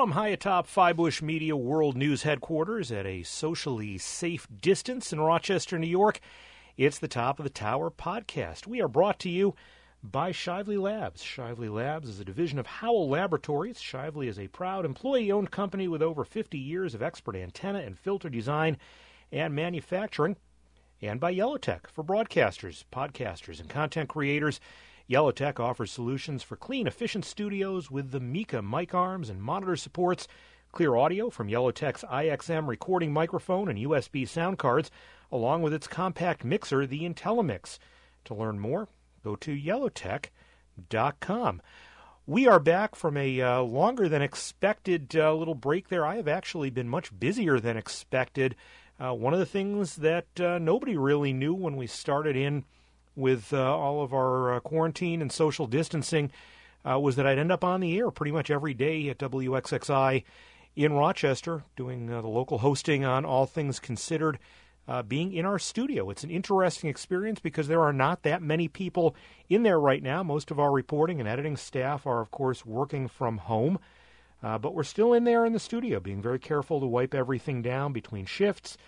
From high atop Fybush Media World News headquarters at a socially safe distance in Rochester, New York, it's the Top of the Tower podcast. We are brought to you by Shively Labs. Shively Labs is a division of Howell Laboratories. Shively is a proud employee owned company with over 50 years of expert antenna and filter design and manufacturing. And by Yellowtec for broadcasters, podcasters, and content creators. Yellowtec offers solutions for clean, efficient studios with the Mika mic arms and monitor supports, clear audio from Yellowtec's IXM recording microphone and USB sound cards, along with its compact mixer, the IntelliMix. To learn more, go to yellowtec.com. We are back from a uh, longer than expected uh, little break there. I have actually been much busier than expected. Uh, one of the things that uh, nobody really knew when we started in with uh, all of our uh, quarantine and social distancing uh, was that I'd end up on the air pretty much every day at WXXI in Rochester, doing the local hosting on All Things Considered, uh, being in our studio. It's an interesting experience because there are not that many people in there right now. Most of our reporting and editing staff are, of course, working from home. Uh, but we're still in there in the studio, being very careful to wipe everything down between shifts,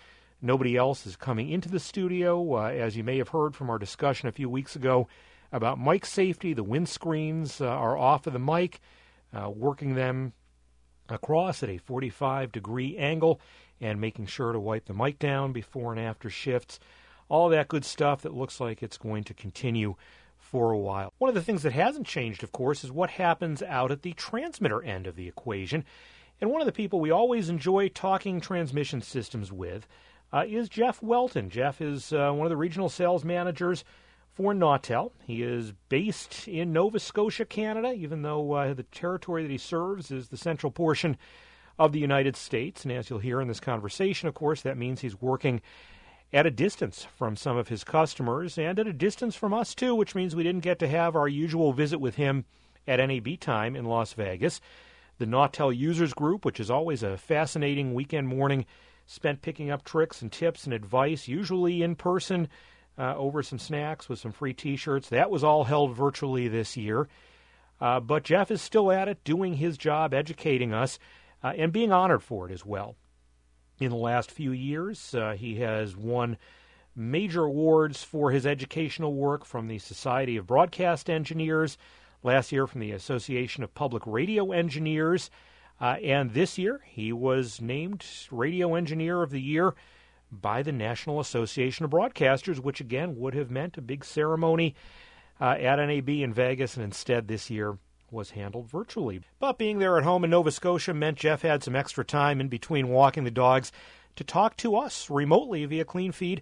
Nobody else is coming into the studio. Uh, as you may have heard from our discussion a few weeks ago about mic safety, the windscreens uh, are off of the mic, uh, working them across at a 45 degree angle and making sure to wipe the mic down before and after shifts. All that good stuff that looks like it's going to continue for a while. One of the things that hasn't changed, of course, is what happens out at the transmitter end of the equation. And one of the people we always enjoy talking transmission systems with uh, is Jeff Welton. Jeff is uh, one of the regional sales managers for Nautel. He is based in Nova Scotia, Canada, even though uh, the territory that he serves is the central portion of the United States. And as you'll hear in this conversation, of course, that means he's working at a distance from some of his customers and at a distance from us, too, which means we didn't get to have our usual visit with him at NAB time in Las Vegas. The Nautel Users Group, which is always a fascinating weekend morning spent picking up tricks and tips and advice, usually in person, uh, over some snacks with some free t shirts. That was all held virtually this year. Uh, but Jeff is still at it, doing his job, educating us, uh, and being honored for it as well. In the last few years, uh, he has won major awards for his educational work from the Society of Broadcast Engineers, last year from the Association of Public Radio Engineers. Uh, and this year, he was named Radio Engineer of the Year by the National Association of Broadcasters, which again would have meant a big ceremony uh, at NAB in Vegas, and instead this year was handled virtually. But being there at home in Nova Scotia meant Jeff had some extra time in between walking the dogs to talk to us remotely via Cleanfeed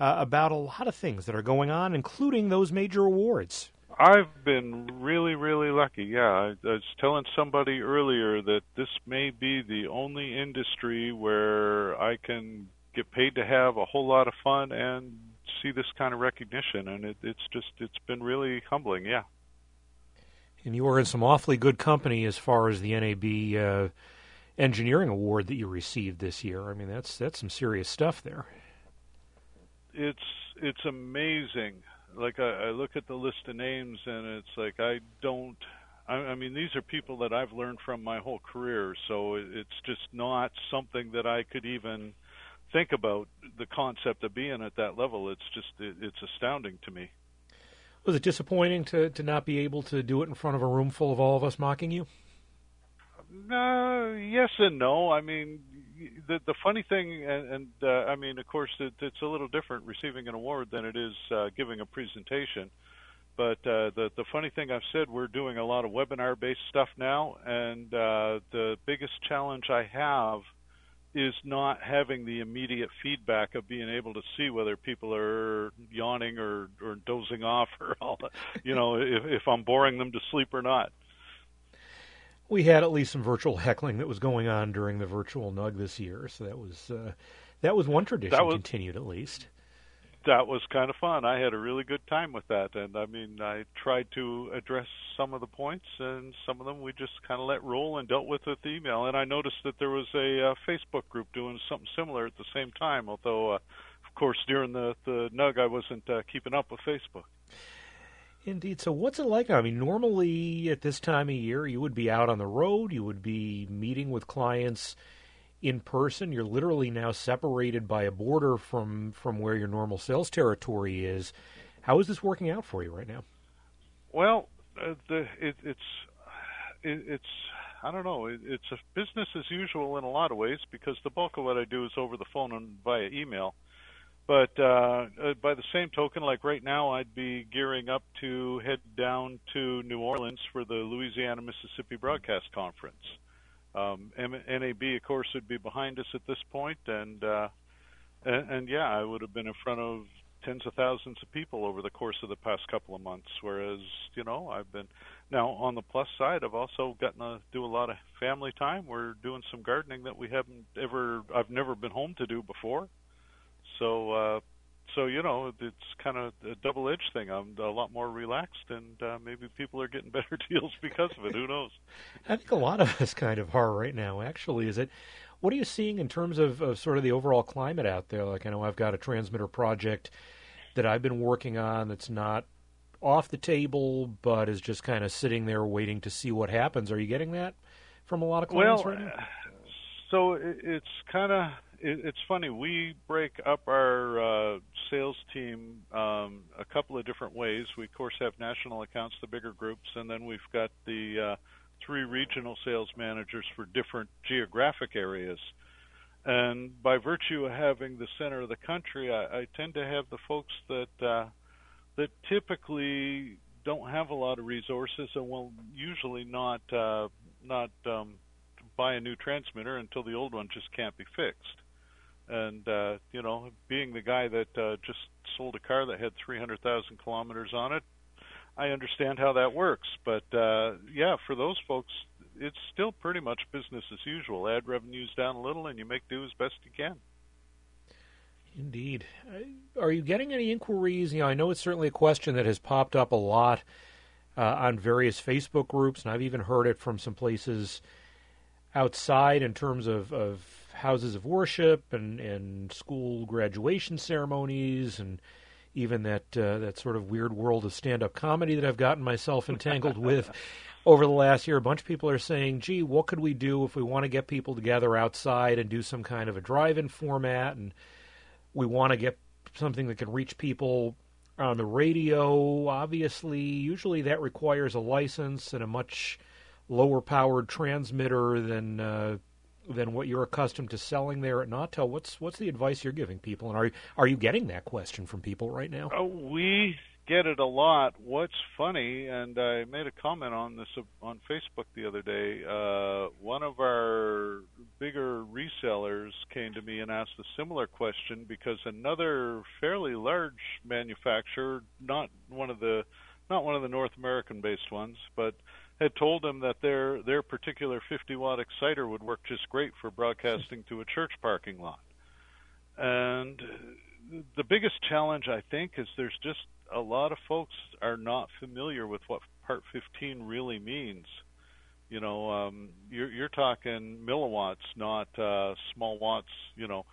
uh, about a lot of things that are going on, including those major awards. I've been really, really lucky. Yeah, I, I was telling somebody earlier that this may be the only industry where I can get paid to have a whole lot of fun and see this kind of recognition, and it, it's just it's been really humbling. Yeah. And you were in some awfully good company as far as the NAB uh, engineering award that you received this year. I mean, that's that's some serious stuff there. It's it's amazing like I, I look at the list of names and it's like I don't. I, I mean, these are people that I've learned from my whole career, so it, it's just not something that I could even think about the concept of being at that level. It's just it, it's astounding to me. Was it disappointing to to not be able to do it in front of a room full of all of us mocking you? No, yes and no. I mean, the the funny thing, and, and uh, I mean, of course, it, it's a little different receiving an award than it is uh, giving a presentation. But uh, the the funny thing I've said, we're doing a lot of webinar based stuff now, and uh, the biggest challenge I have is not having the immediate feedback of being able to see whether people are yawning or or dozing off or all, you know, if if I'm boring them to sleep or not we had at least some virtual heckling that was going on during the virtual NUG this year, so that was uh, that was one tradition that was, continued at least. That was kind of fun. I had a really good time with that, and I mean, I tried to address some of the points, and some of them we just kind of let roll and dealt with with email. And I noticed that there was a uh, Facebook group doing something similar at the same time, although, uh, of course, during the the NUG I wasn't uh, keeping up with Facebook. Indeed. So, what's it like? I mean, normally at this time of year, you would be out on the road, you would be meeting with clients in person. You're literally now separated by a border from from where your normal sales territory is. How is this working out for you right now? Well, uh, the it, it's it, it's I don't know. It, it's a business as usual in a lot of ways because the bulk of what I do is over the phone and via email. But uh, uh, by the same token, like right now, I'd be gearing up to head down to New Orleans for the Louisiana Mississippi Broadcast Conference. Um, NAB, of course, would be behind us at this point, and, uh, and and yeah, I would have been in front of tens of thousands of people over the course of the past couple of months. Whereas, you know, I've been now on the plus side. I've also gotten to do a lot of family time. We're doing some gardening that we haven't ever. I've never been home to do before. So, uh, so you know, it's kind of a double-edged thing. I'm a lot more relaxed, and uh, maybe people are getting better deals because of it. Who knows? I think a lot of us kind of are right now. Actually, is it? What are you seeing in terms of, of sort of the overall climate out there? Like, I know I've got a transmitter project that I've been working on that's not off the table, but is just kind of sitting there waiting to see what happens. Are you getting that from a lot of clients well, right now? So it's kind of it, it's funny. We break up our uh, sales team um, a couple of different ways. We of course have national accounts, the bigger groups, and then we've got the uh, three regional sales managers for different geographic areas. And by virtue of having the center of the country, I, I tend to have the folks that uh, that typically don't have a lot of resources and will usually not uh, not um, buy a new transmitter until the old one just can't be fixed and uh, you know, being the guy that uh, just sold a car that had 300,000 kilometers on it, I understand how that works. But uh, yeah, for those folks, it's still pretty much business as usual. Ad revenue's down a little, and you make do as best you can. Indeed. Uh, are you getting any inquiries? You know, I know it's certainly a question that has popped up a lot uh, on various Facebook groups, and I've even heard it from some places outside in terms of, of houses of worship and, and school graduation ceremonies and even that uh, that sort of weird world of stand up comedy that I've gotten myself entangled with over the last year. A bunch of people are saying, "Gee, what could we do if we want to get people together outside and do some kind of a drive-in format, and we want to get something that can reach people on the radio? Obviously, usually that requires a license and a much lower powered transmitter than uh, than what you're accustomed to selling there at Nautel. What's what's the advice you're giving people, and are are you getting that question from people right now? Oh, we get it a lot. What's funny, and I made a comment on this on Facebook the other day. Uh, one of our bigger resellers came to me and asked a similar question because another fairly large manufacturer, not one of the not one of the North American based ones, but had told them that their their particular 50 watt exciter would work just great for broadcasting to a church parking lot. And the biggest challenge I think is there's just a lot of folks are not familiar with what part 15 really means. You know, um, you're you're talking milliwatts, not uh, small watts. You know,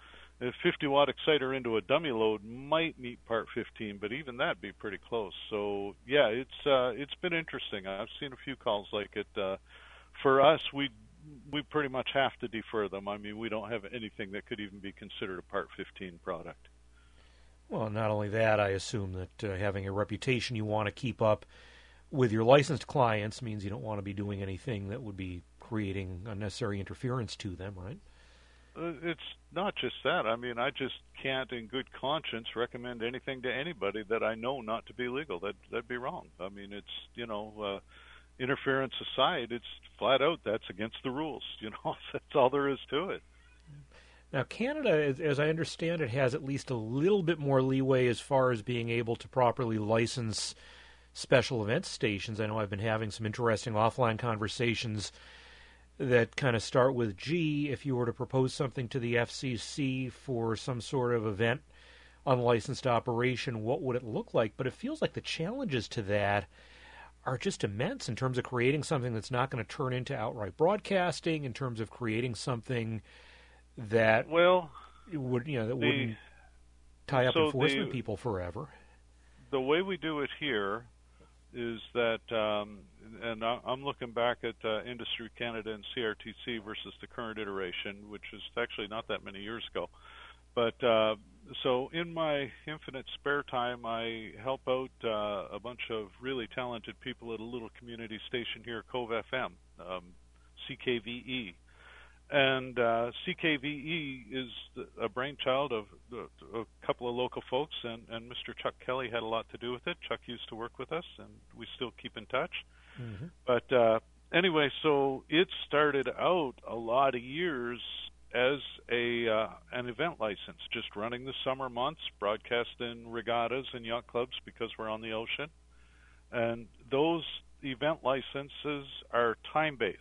a 50 watt exciter into a dummy load might meet part 15, but even that'd be pretty close. So yeah, it's uh, it's been interesting. I've seen a few calls like it. Uh, for us, we we pretty much have to defer them. I mean, we don't have anything that could even be considered a part 15 product. Well, not only that, I assume that uh, having a reputation you want to keep up with your licensed clients means you don't want to be doing anything that would be creating unnecessary interference to them, right? Uh, it's not just that. I mean, I just can't, in good conscience, recommend anything to anybody that I know not to be legal. That that'd be wrong. I mean, it's you know, uh, interference aside, it's flat out that's against the rules. You know, that's all there is to it. Now, Canada, as, as I understand it, has at least a little bit more leeway as far as being able to properly license special event stations. I know I've been having some interesting offline conversations that kind of start with G. If you were to propose something to the FCC for some sort of event, unlicensed operation, what would it look like? But it feels like the challenges to that are just immense in terms of creating something that's not going to turn into outright broadcasting, in terms of creating something that well would you know that the, wouldn't tie up so enforcement the, people forever. The way we do it here is that, um, and I'm looking back at uh, Industry Canada and CRTC versus the current iteration, which is actually not that many years ago. But uh, so in my infinite spare time, I help out uh, a bunch of really talented people at a little community station here, Cove FM, um, CKVE. And uh, CKVE is a brainchild of a couple of local folks, and, and Mr. Chuck Kelly had a lot to do with it. Chuck used to work with us, and we still keep in touch. Mm-hmm. But uh, anyway, so it started out a lot of years as a uh, an event license, just running the summer months, broadcasting regattas and yacht clubs because we're on the ocean, and those event licenses are time based.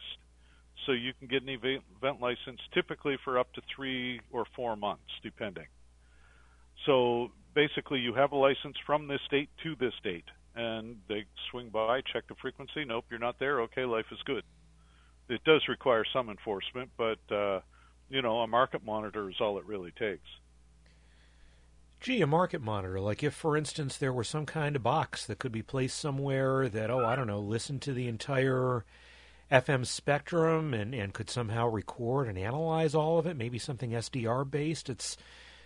So you can get an event license typically for up to three or four months, depending. So basically, you have a license from this date to this date, and they swing by, check the frequency. Nope, you're not there. Okay, life is good. It does require some enforcement, but uh, you know, a market monitor is all it really takes. Gee, a market monitor. Like if, for instance, there were some kind of box that could be placed somewhere that, oh, I don't know, listen to the entire FM spectrum and, and could somehow record and analyze all of it, maybe something SDR based. It's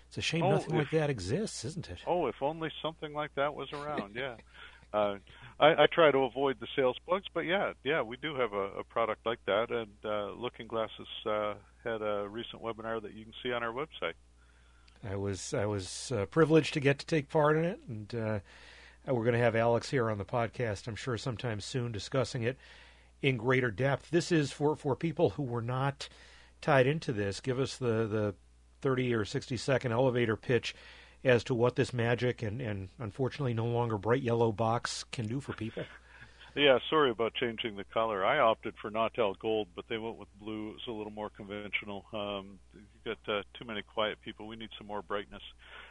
it's a shame oh, nothing if, like that exists, isn't it? Oh, if only something like that was around, yeah. uh, I, I try to avoid the sales plugs, but yeah, yeah, we do have a, a product like that, and uh, Looking Glasses uh, had a recent webinar that you can see on our website. I was I was uh, privileged to get to take part in it, and uh, we're going to have Alex here on the podcast. I'm sure sometime soon discussing it in greater depth. This is for for people who were not tied into this. Give us the the 30 or 60 second elevator pitch as to what this magic and, and unfortunately no longer bright yellow box can do for people. Yeah, sorry about changing the color. I opted for Nautel Gold, but they went with blue. It's a little more conventional. Um, you've got uh, too many quiet people. We need some more brightness.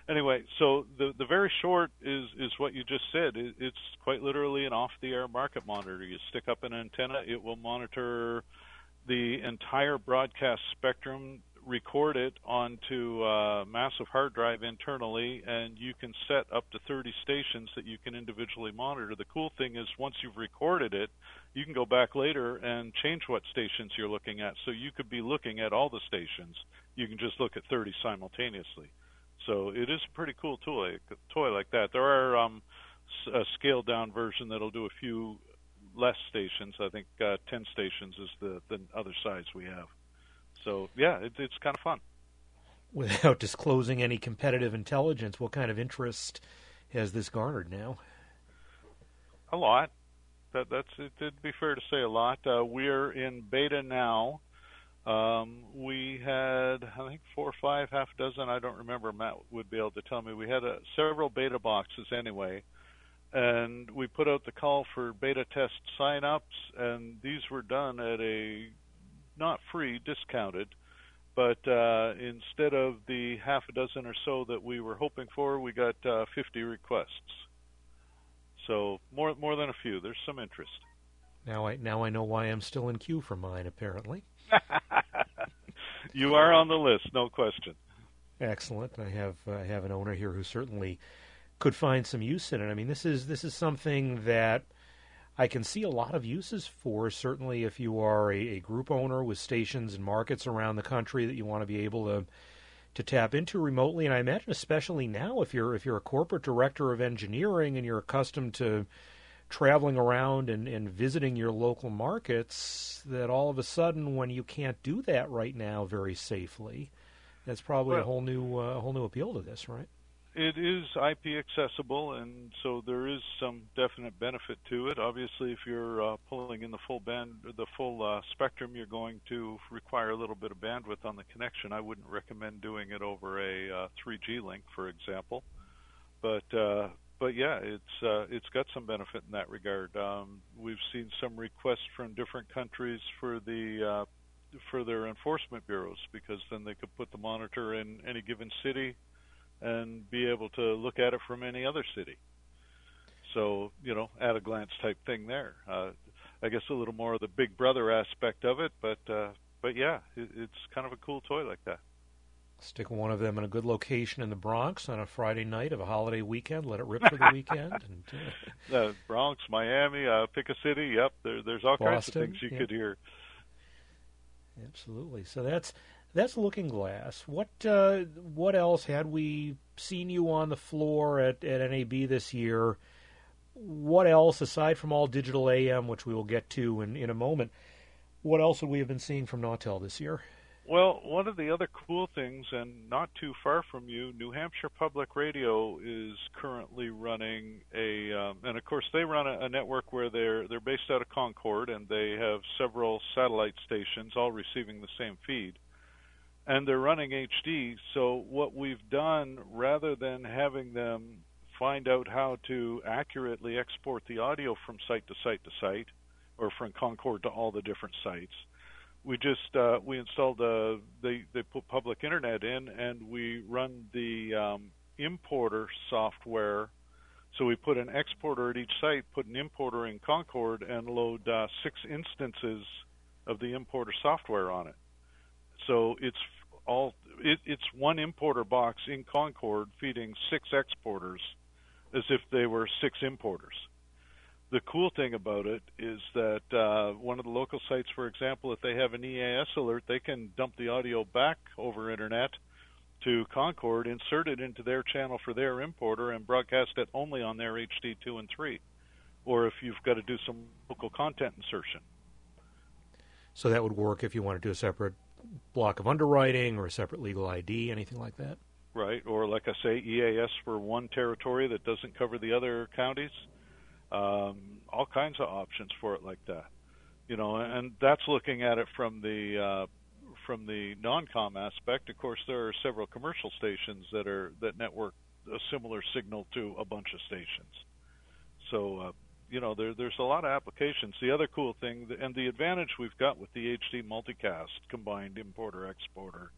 Anyway, so the the very short is is what you just said. It, it's quite literally an off-the-air market monitor. You stick up an antenna, it will monitor the entire broadcast spectrum record it onto a massive hard drive internally, and you can set up to 30 stations that you can individually monitor. The cool thing is, once you've recorded it, you can go back later and change what stations you're looking at. So you could be looking at all the stations. You can just look at 30 simultaneously. So it is a pretty cool toy, toy like that. There are um, a scaled down version that'll do a few less stations. I think uh, 10 stations is the, the other size we have. So yeah, it, it's kind of fun. Without disclosing any competitive intelligence, what kind of interest has this garnered now? A lot. That, that's it. It'd be fair to say a lot. Uh, we're in beta now. Um, we had, I think, four or five, half a dozen. I don't remember. Matt would be able to tell me. We had uh, several beta boxes anyway, and we put out the call for beta test signups, and these were done at a not free, discounted. But uh, instead of the half a dozen or so that we were hoping for, we got uh, 50 requests. So more more than a few. There's some interest. Now I now I know why I'm still in queue for mine. Apparently, you are on the list, no question. Excellent. I have I have an owner here who certainly could find some use in it. I mean, this is this is something that I can see a lot of uses for. Certainly, if you are a, a group owner with stations and markets around the country that you want to be able to to tap into remotely, and I imagine especially now if you're if you're a corporate director of engineering and you're accustomed to traveling around and, and visiting your local markets, that all of a sudden when you can't do that right now very safely, that's probably well, a whole new uh, a whole new appeal to this, right? It is IP accessible, and so there is some definite benefit to it. Obviously, if you're uh, pulling in the full band, the full uh, spectrum, you're going to require a little bit of bandwidth on the connection. I wouldn't recommend doing it over a uh, 3G link, for example. But uh, but yeah, it's uh, it's got some benefit in that regard. Um, we've seen some requests from different countries for the uh, for their enforcement bureaus because then they could put the monitor in any given city and be able to look at it from any other city. So, you know, at a glance type thing there. Uh, I guess a little more of the big brother aspect of it, but uh, but yeah, it, it's kind of a cool toy like that. Stick one of them in a good location in the Bronx on a Friday night of a holiday weekend. Let it rip for the weekend. And, uh, uh, Bronx, Miami, uh, pick a city. Yep, there, there's all Boston, kinds of things you yeah. could hear. Absolutely. So that's that's Looking Glass. What uh, what else had we seen you on the floor at, at NAB this year? What else aside from all digital AM, which we will get to in, in a moment? What else would we have been seeing from Nautel this year? Well, one of the other cool things, and not too far from you, New Hampshire Public Radio is currently running a, um, and of course they run a, a network where they're they're based out of Concord, and they have several satellite stations, all receiving the same feed, and they're running HD. So what we've done, rather than having them find out how to accurately export the audio from site to site to site, or from Concord to all the different sites we just uh, we installed a they they put public internet in and we run the um, importer software. So we put an exporter at each site, put an importer in Concord, and load uh, six instances of the importer software on it. So it's all it, it's one importer box in Concord feeding six exporters, as if they were six importers the cool thing about it is that uh, one of the local sites, for example, if they have an EAS alert, they can dump the audio back over internet to Concord, insert it into their channel for their importer, and broadcast it only on their HD 2 and 3. Or if you've got to do some local content insertion. So that would work if you want to do a separate block of underwriting or a separate legal ID, anything like that? Right, or like I say, EAS for one territory that doesn't cover the other counties um, all kinds of options for it like that. You know, and that's looking at it from the uh, from the non-com aspect. Of course, there are several commercial stations that are that network a similar signal to a bunch of stations. So, uh, you know, there, there's a lot of applications. The other cool thing, and the advantage we've got with the HD multicast combined importer exporter,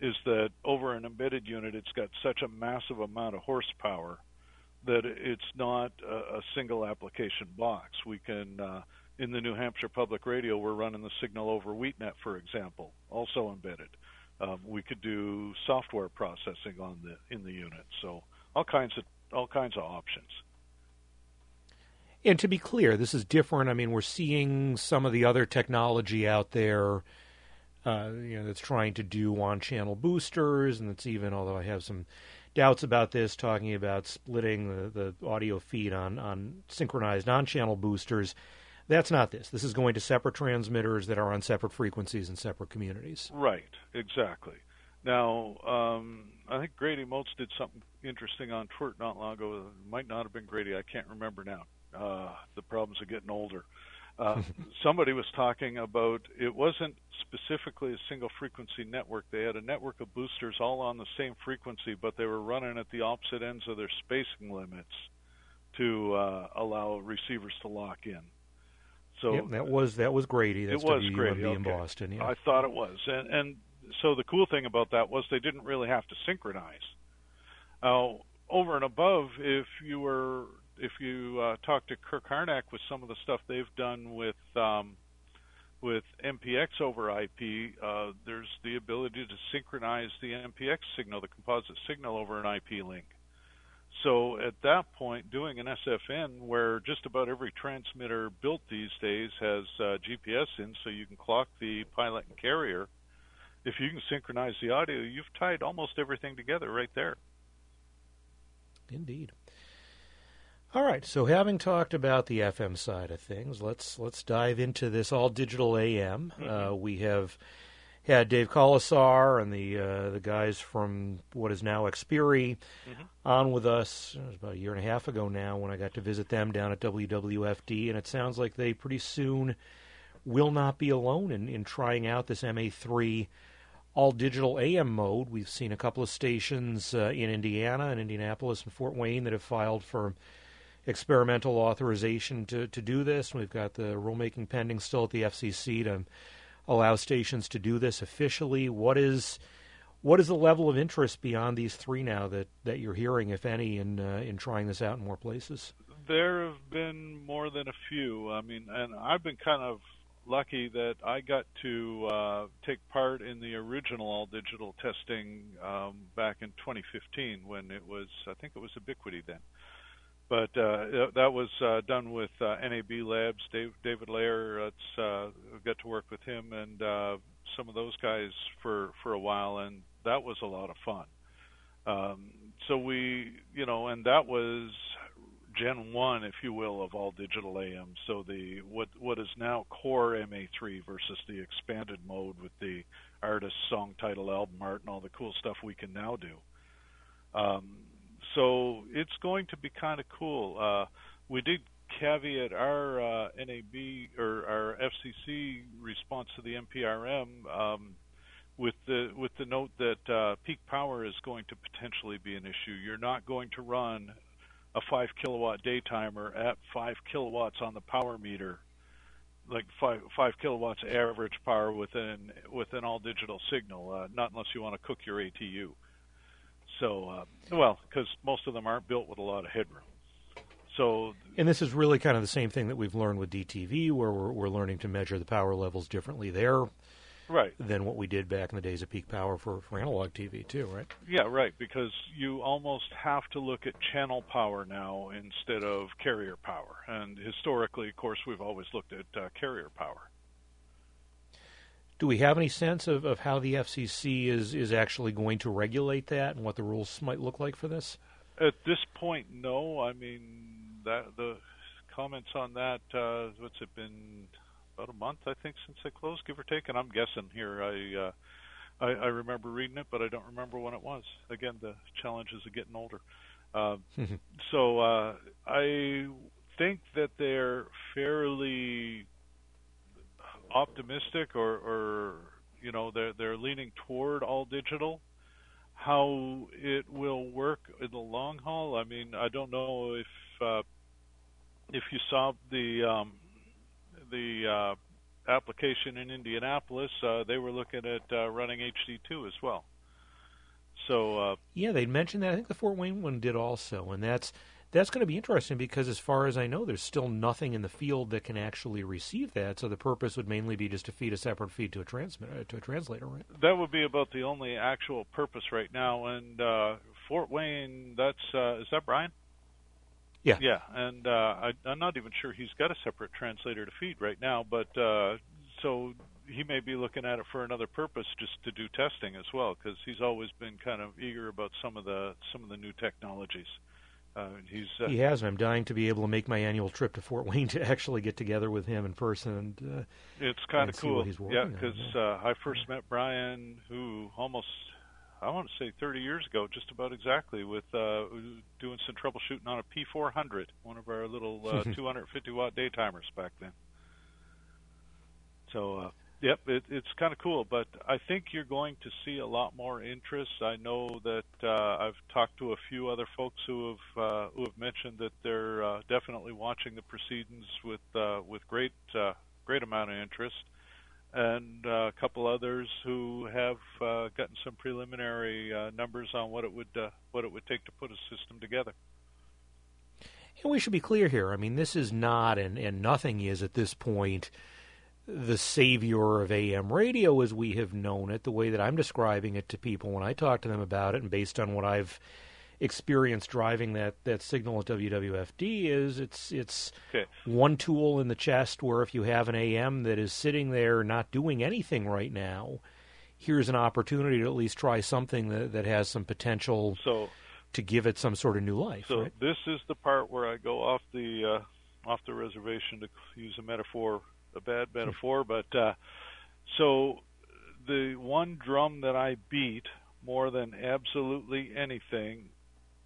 is that over an embedded unit, it's got such a massive amount of horsepower that it's not a, a single application box. We can, uh, in the New Hampshire Public Radio, we're running the signal over WheatNet, for example, also embedded. Um, we could do software processing on the in the unit, so all kinds of all kinds of options. And to be clear, this is different. I mean, we're seeing some of the other technology out there, uh, you know, that's trying to do on-channel boosters, and it's even, although I have some doubts about this, talking about splitting the, the audio feed on, on synchronized on channel boosters. That's not this. This is going to separate transmitters that are on separate frequencies in separate communities. Right, exactly. Now, um, I think Grady Moates did something interesting on Twitter not long ago. It might not have been Grady. I can't remember now. Uh, the problems of getting older. Uh, somebody was talking about it wasn't specifically a single frequency network. They had a network of boosters all on the same frequency, but they were running at the opposite ends of their spacing limits to uh, allow receivers to lock in. So yep, that was that was Grady. That's it was WUMB Grady in okay. Boston. Yeah. I thought it was, and and so the cool thing about that was they didn't really have to synchronize. Uh, over and above, if you were if you uh, talk to Kirk Harnack with some of the stuff they've done with um, with MPX over IP, uh, there's the ability to synchronize the MPX signal, the composite signal, over an IP link. So at that point, doing an SFN where just about every transmitter built these days has uh, GPS in, so you can clock the pilot and carrier. If you can synchronize the audio, you've tied almost everything together right there. Indeed. All right, so having talked about the FM side of things, let's let's dive into this all digital AM. Mm-hmm. Uh, we have had Dave Kolesar and the uh, the guys from what is now Xperi Mhm. on with us. It was about a year and a half ago now when I got to visit them down at WWFD, and it sounds like they pretty soon will not be alone in, in trying out this MA3 all digital AM mode. We've seen a couple of stations uh, in Indiana and Indianapolis and Fort Wayne that have filed for experimental authorization to, to do this. We've got the rulemaking pending still at the FCC to allow stations to do this officially. What is what is the level of interest beyond these three now that, that you're hearing, if any, in uh, in trying this out in more places? There have been more than a few. I mean, and I've been kind of lucky that I got to uh, take part in the original all digital testing um, back in 2015 when it was, I think it was iBiquity then. But uh, that was uh, done with uh, NAB Labs. Dave, David that's uh, got to work with him and uh, some of those guys for for a while, and that was a lot of fun. Um, so we, you know, and that was Gen 1, if you will, of all digital AM. So the what what is now core MA3 versus the expanded mode with the artist, song title, album art, and all the cool stuff we can now do. Um, so it's going to be kind of cool. Uh, we did caveat our uh, NAB or our FCC response to the NPRM um, with the with the note that uh, peak power is going to potentially be an issue. You're not going to run a five kilowatt day timer at five kilowatts on the power meter, like five five kilowatts average power within within all digital signal. Uh, not unless you want to cook your ATU. So, uh, well, because most of them aren't built with a lot of headroom. So, and this is really kind of the same thing that we've learned with DTV, where we're, we're learning to measure the power levels differently there right than what we did back in the days of peak power for, for analog TV too, right? Yeah, right. Because you almost have to look at channel power now instead of carrier power, and historically, of course, we've always looked at uh, carrier power. Do we have any sense of, of how the FCC is, is actually going to regulate that and what the rules might look like for this? At this point, no. I mean, that the comments on that. Uh, what's it been? about a month, I think, since they closed, give or take. And I'm guessing here. I, uh, I I remember reading it, but I don't remember when it was. Again, the challenges of getting older. Uh, so uh, I think that they're fairly optimistic, or, or you know, they're they're leaning toward all digital. How it will work in the long haul, I mean, I don't know if uh, if you saw the um, the uh, application in Indianapolis, uh, they were looking at uh, running HD2 as well. So uh, yeah, they mentioned that. I think the Fort Wayne one did also, and that's that's going to be interesting because, as far as I know, there's still nothing in the field that can actually receive that. So the purpose would mainly be just to feed a separate feed to a transmitter uh, to a translator, right? That would be about the only actual purpose right now. And uh, Fort Wayne, that's uh, is that Brian? Yeah. Yeah, and uh, I, I'm not even sure he's got a separate translator to feed right now, but uh, so he may be looking at it for another purpose, just to do testing as well, because he's always been kind of eager about some of the some of the new technologies. Uh, he's uh, he has. I'm dying to be able to make my annual trip to Fort Wayne to actually get together with him in person. And, uh, it's kind of cool. yeah, because uh, I first met Brian, who almost I want to say 30 years ago, just about exactly, with uh, doing some troubleshooting on a P400, one of our little uh, 250 watt day timers back then. So, uh, yep, it, it's kind of cool. But I think you're going to see a lot more interest. I know that uh, I've talked to a few other folks who have uh, who have mentioned that they're uh, definitely watching the proceedings with uh, with great uh, great amount of interest and uh, a couple others who have gotten some preliminary numbers on what it would what it would take to put a system together. And we should be clear here. I mean, this is not, and, and nothing is at this point, the savior of AM radio as we have known it. The way that I'm describing it to people when I talk to them about it, and based on what I've experienced driving that, that signal at WWFD is it's it's okay. one tool in the chest where if you have an AM that is sitting there not doing anything right now, here's an opportunity to at least try something that, that has some potential so, to give it some sort of new life. So right? this is the part where I go off the uh, off the reservation to use a metaphor, a bad metaphor, but uh, so the one drum that I beat more than absolutely anything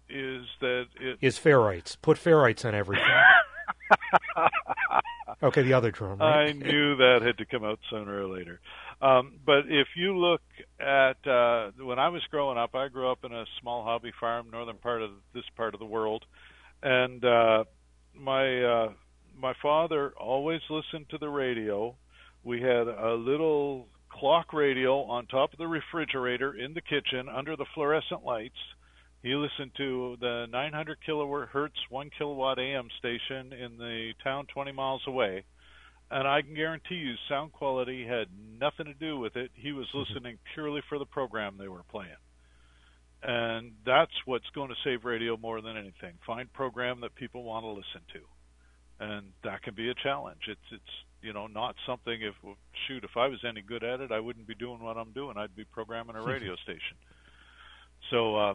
is that it is ferrites. Put ferrites on everything. okay, the other drum. Right? I knew that had to come out sooner or later. Um, but if you look at uh, when I was growing up, I grew up in a small hobby farm, northern part of this part of the world, and uh, my uh, my father always listened to the radio. We had a little clock radio on top of the refrigerator in the kitchen under the fluorescent lights he listened to the 900 kilohertz, one kilowatt AM station in the town 20 miles away, and I can guarantee you, sound quality had nothing to do with it. He was mm-hmm. listening purely for the program they were playing. And that's what's going to save radio more than anything. Find program that people want to listen to. And that can be a challenge. It's it's you know not something if shoot if I was any good at it I wouldn't be doing what I'm doing. I'd be programming a radio station. So uh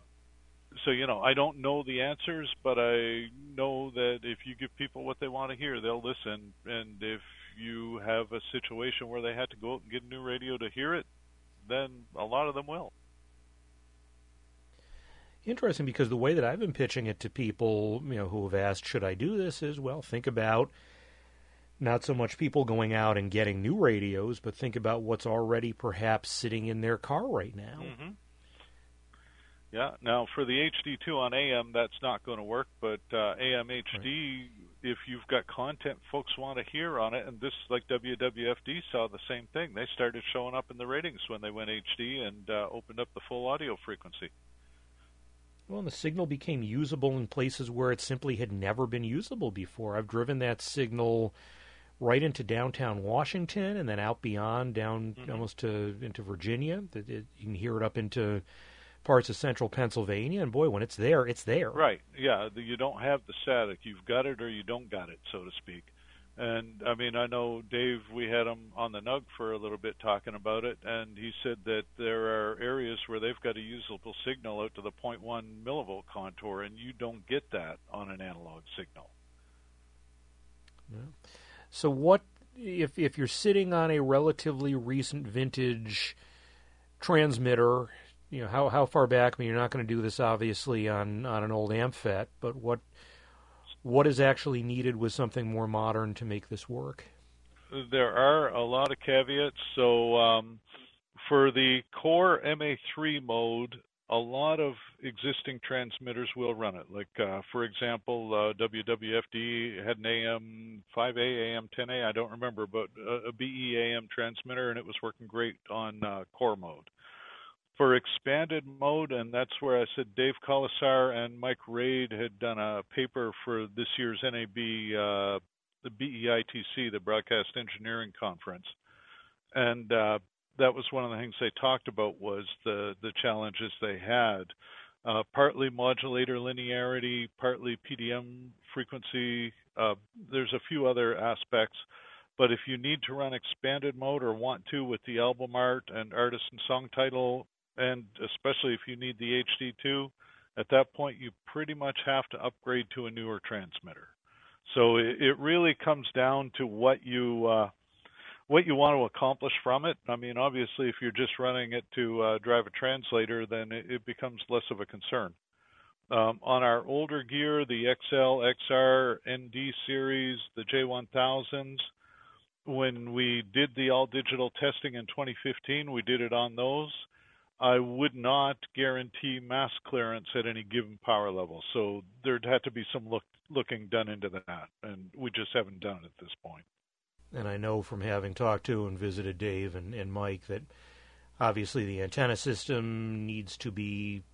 so you know I don't know the answers, but I know that if you give people what they want to hear, they'll listen. And if you have a situation where they had to go out and get a new radio to hear it, then a lot of them will. Interesting because the way that I've been pitching it to people, you know, who have asked, should I do this, is well, think about not so much people going out and getting new radios, but think about what's already perhaps sitting in their car right now. Mm-hmm. Yeah. Now for the HD2 on AM, that's not going to work, but uh, AM HD, right. if you've got content folks want to hear on it, and this like WWFD saw the same thing. They started showing up in the ratings when they went HD and uh, opened up the full audio frequency. Well, the signal became usable in places where it simply had never been usable before. I've driven that signal right into downtown Washington and then out beyond down mm-hmm. almost to into Virginia. It, it, you can hear it up into parts of central Pennsylvania, and boy, when it's there, it's there. Right. Yeah. You don't have the static. You've got it or you don't got it, so to speak. And I mean, I know Dave. We had him on the Nug for a little bit talking about it, and he said that there are areas where they've got a usable signal out to the 0.1 millivolt contour, and you don't get that on an analog signal. Yeah. So, what if if you're sitting on a relatively recent vintage transmitter you know how how far back? I mean, you're not going to do this obviously on on an old Amfet, but what what is actually needed with something more modern to make this work? There are a lot of caveats. So um, for the core MA3 mode, a lot of existing transmitters will run it. Like uh, for example, uh, WWFD had an AM 5A, AM 10A, I don't remember, but a, a BE AM transmitter, and it was working great on uh, core mode for expanded mode, and that's where I said Dave Kolesar and Mike Raide had done a paper for this year's NAB, uh, the BEITC, the Broadcast Engineering Conference, and uh, that was one of the things they talked about was the the challenges they had, uh, partly modulator linearity, partly PDM frequency. Uh, there's a few other aspects. But if you need to run expanded mode or want to with the album art and artist and song title and especially if you need the HD2, at that point you pretty much have to upgrade to a newer transmitter. So it, it really comes down to what you uh, what you want to accomplish from it. I mean, obviously, if you're just running it to uh, drive a translator, then it, it, becomes less of a concern. Um, on our older gear, the XL, XR, ND series, the J1000s, when we did the all digital testing in 2015, we did it on those. I would not guarantee mask clearance at any given power level. So there'd have to be some look, looking done into that, and we just haven't done it at this point. And I know from having talked to and visited Dave and, and Mike that obviously the antenna system needs to be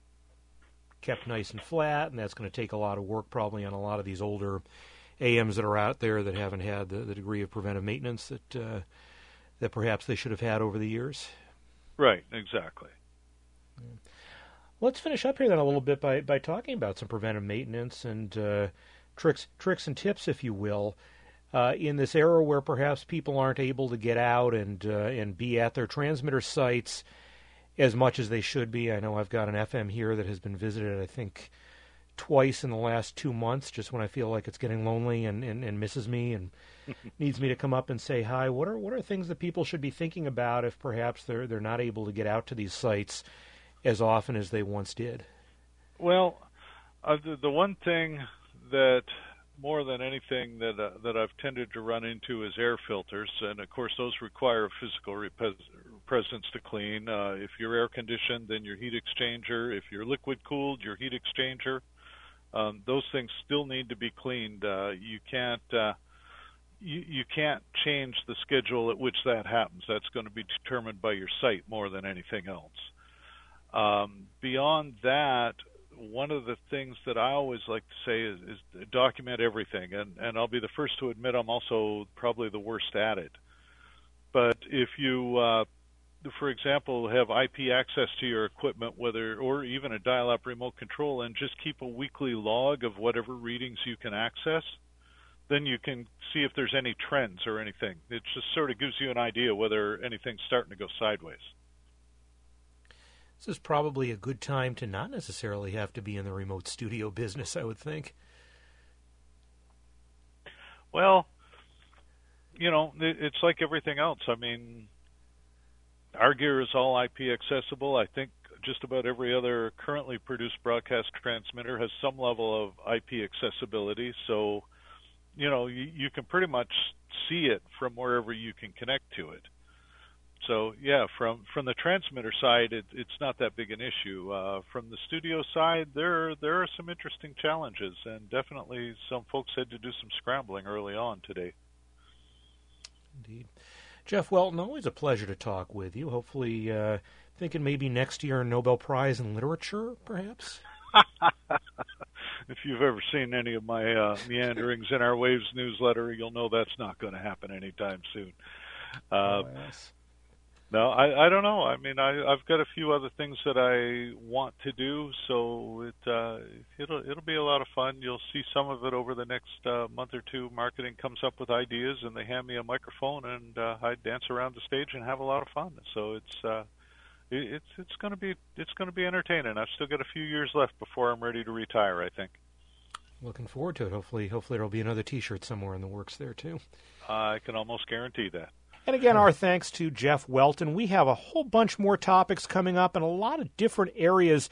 kept nice and flat, and that's going to take a lot of work probably on a lot of these older AMs that are out there that haven't had the, the degree of preventive maintenance that uh, that perhaps they should have had over the years. Right, exactly. Let's finish up here then a little bit by, by talking about some preventive maintenance and uh, tricks tricks and tips, if you will, uh, in this era where perhaps people aren't able to get out and uh, and be at their transmitter sites as much as they should be. I know I've got an FM here that has been visited, I think, twice in the last two months, just when I feel like it's getting lonely and, and, and misses me and needs me to come up and say hi. What are what are things that people should be thinking about if perhaps they're they're not able to get out to these sites? As often as they once did? Well, uh, the, the one thing that more than anything that uh, that I've tended to run into is air filters, and of course those require physical presence to clean. Uh, if you're air conditioned, then your heat exchanger. If you're liquid cooled, your heat exchanger. Um, those things still need to be cleaned. Uh, you can't uh, you, you can't change the schedule at which that happens. That's going to be determined by your site more than anything else. Um, beyond that, one of the things that I always like to say is, is document everything, and and I'll be the first to admit I'm also probably the worst at it. But if you, uh, for example, have IP access to your equipment, whether or even a dial-up remote control, and just keep a weekly log of whatever readings you can access, then you can see if there's any trends or anything. It just sort of gives you an idea whether anything's starting to go sideways. This is probably a good time to not necessarily have to be in the remote studio business, I would think. Well, you know, it's like everything else. I mean, our gear is all IP accessible. I think just about every other currently produced broadcast transmitter has some level of IP accessibility. So, you know, you, you can pretty much see it from wherever you can connect to it. So yeah, from from the transmitter side, it, it's not that big an issue. Uh, from the studio side, there there are some interesting challenges, and definitely some folks had to do some scrambling early on today. Indeed, Jeff Welton, always a pleasure to talk with you. Hopefully, uh, thinking maybe next year a Nobel Prize in literature, perhaps. if you've ever seen any of my uh, meanderings in our Waves newsletter, you'll know that's not going to happen anytime soon. Uh, oh, yes. No, I I don't know. I mean, I I've got a few other things that I want to do, so it uh, it'll it'll be a lot of fun. You'll see some of it over the next uh, month or two. Marketing comes up with ideas, and they hand me a microphone, and uh, I dance around the stage and have a lot of fun. So it's uh, it, it's it's going to be it's going to be entertaining. I've still got a few years left before I'm ready to retire. I think. Looking forward to it. Hopefully, hopefully there'll be another T-shirt somewhere in the works there too. I can almost guarantee that. And again, our thanks to Jeff Welton. We have a whole bunch more topics coming up in a lot of different areas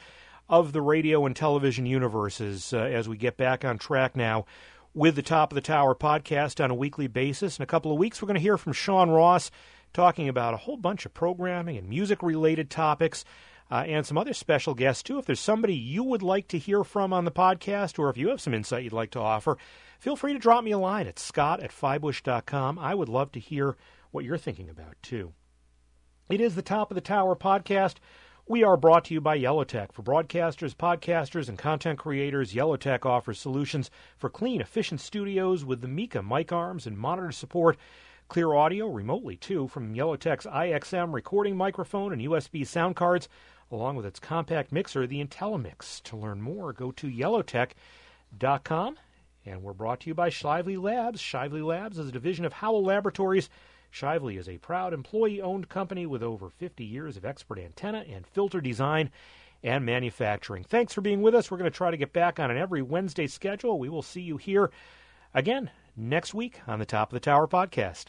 of the radio and television universes uh, as we get back on track now with the Top of the Tower podcast on a weekly basis. In a couple of weeks, we're going to hear from Sean Ross talking about a whole bunch of programming and music related topics. Uh, and some other special guests, too. If there's somebody you would like to hear from on the podcast, or if you have some insight you'd like to offer, feel free to drop me a line at scott at fybush.com. I would love to hear what you're thinking about, too. It is the Top of the Tower podcast. We are brought to you by Yellowtec. For broadcasters, podcasters, and content creators, Yellowtec offers solutions for clean, efficient studios with the Mika mic arms and monitor support. Clear audio remotely, too, from Yellowtec's IXM recording microphone and USB sound cards, along with its compact mixer, the IntelliMix. To learn more, go to yellowtec.com. And we're brought to you by Shively Labs. Shively Labs is a division of Howell Laboratories Shively is a proud employee owned company with over 50 years of expert antenna and filter design and manufacturing. Thanks for being with us. We're going to try to get back on an every Wednesday schedule. We will see you here again next week on the Top of the Tower podcast.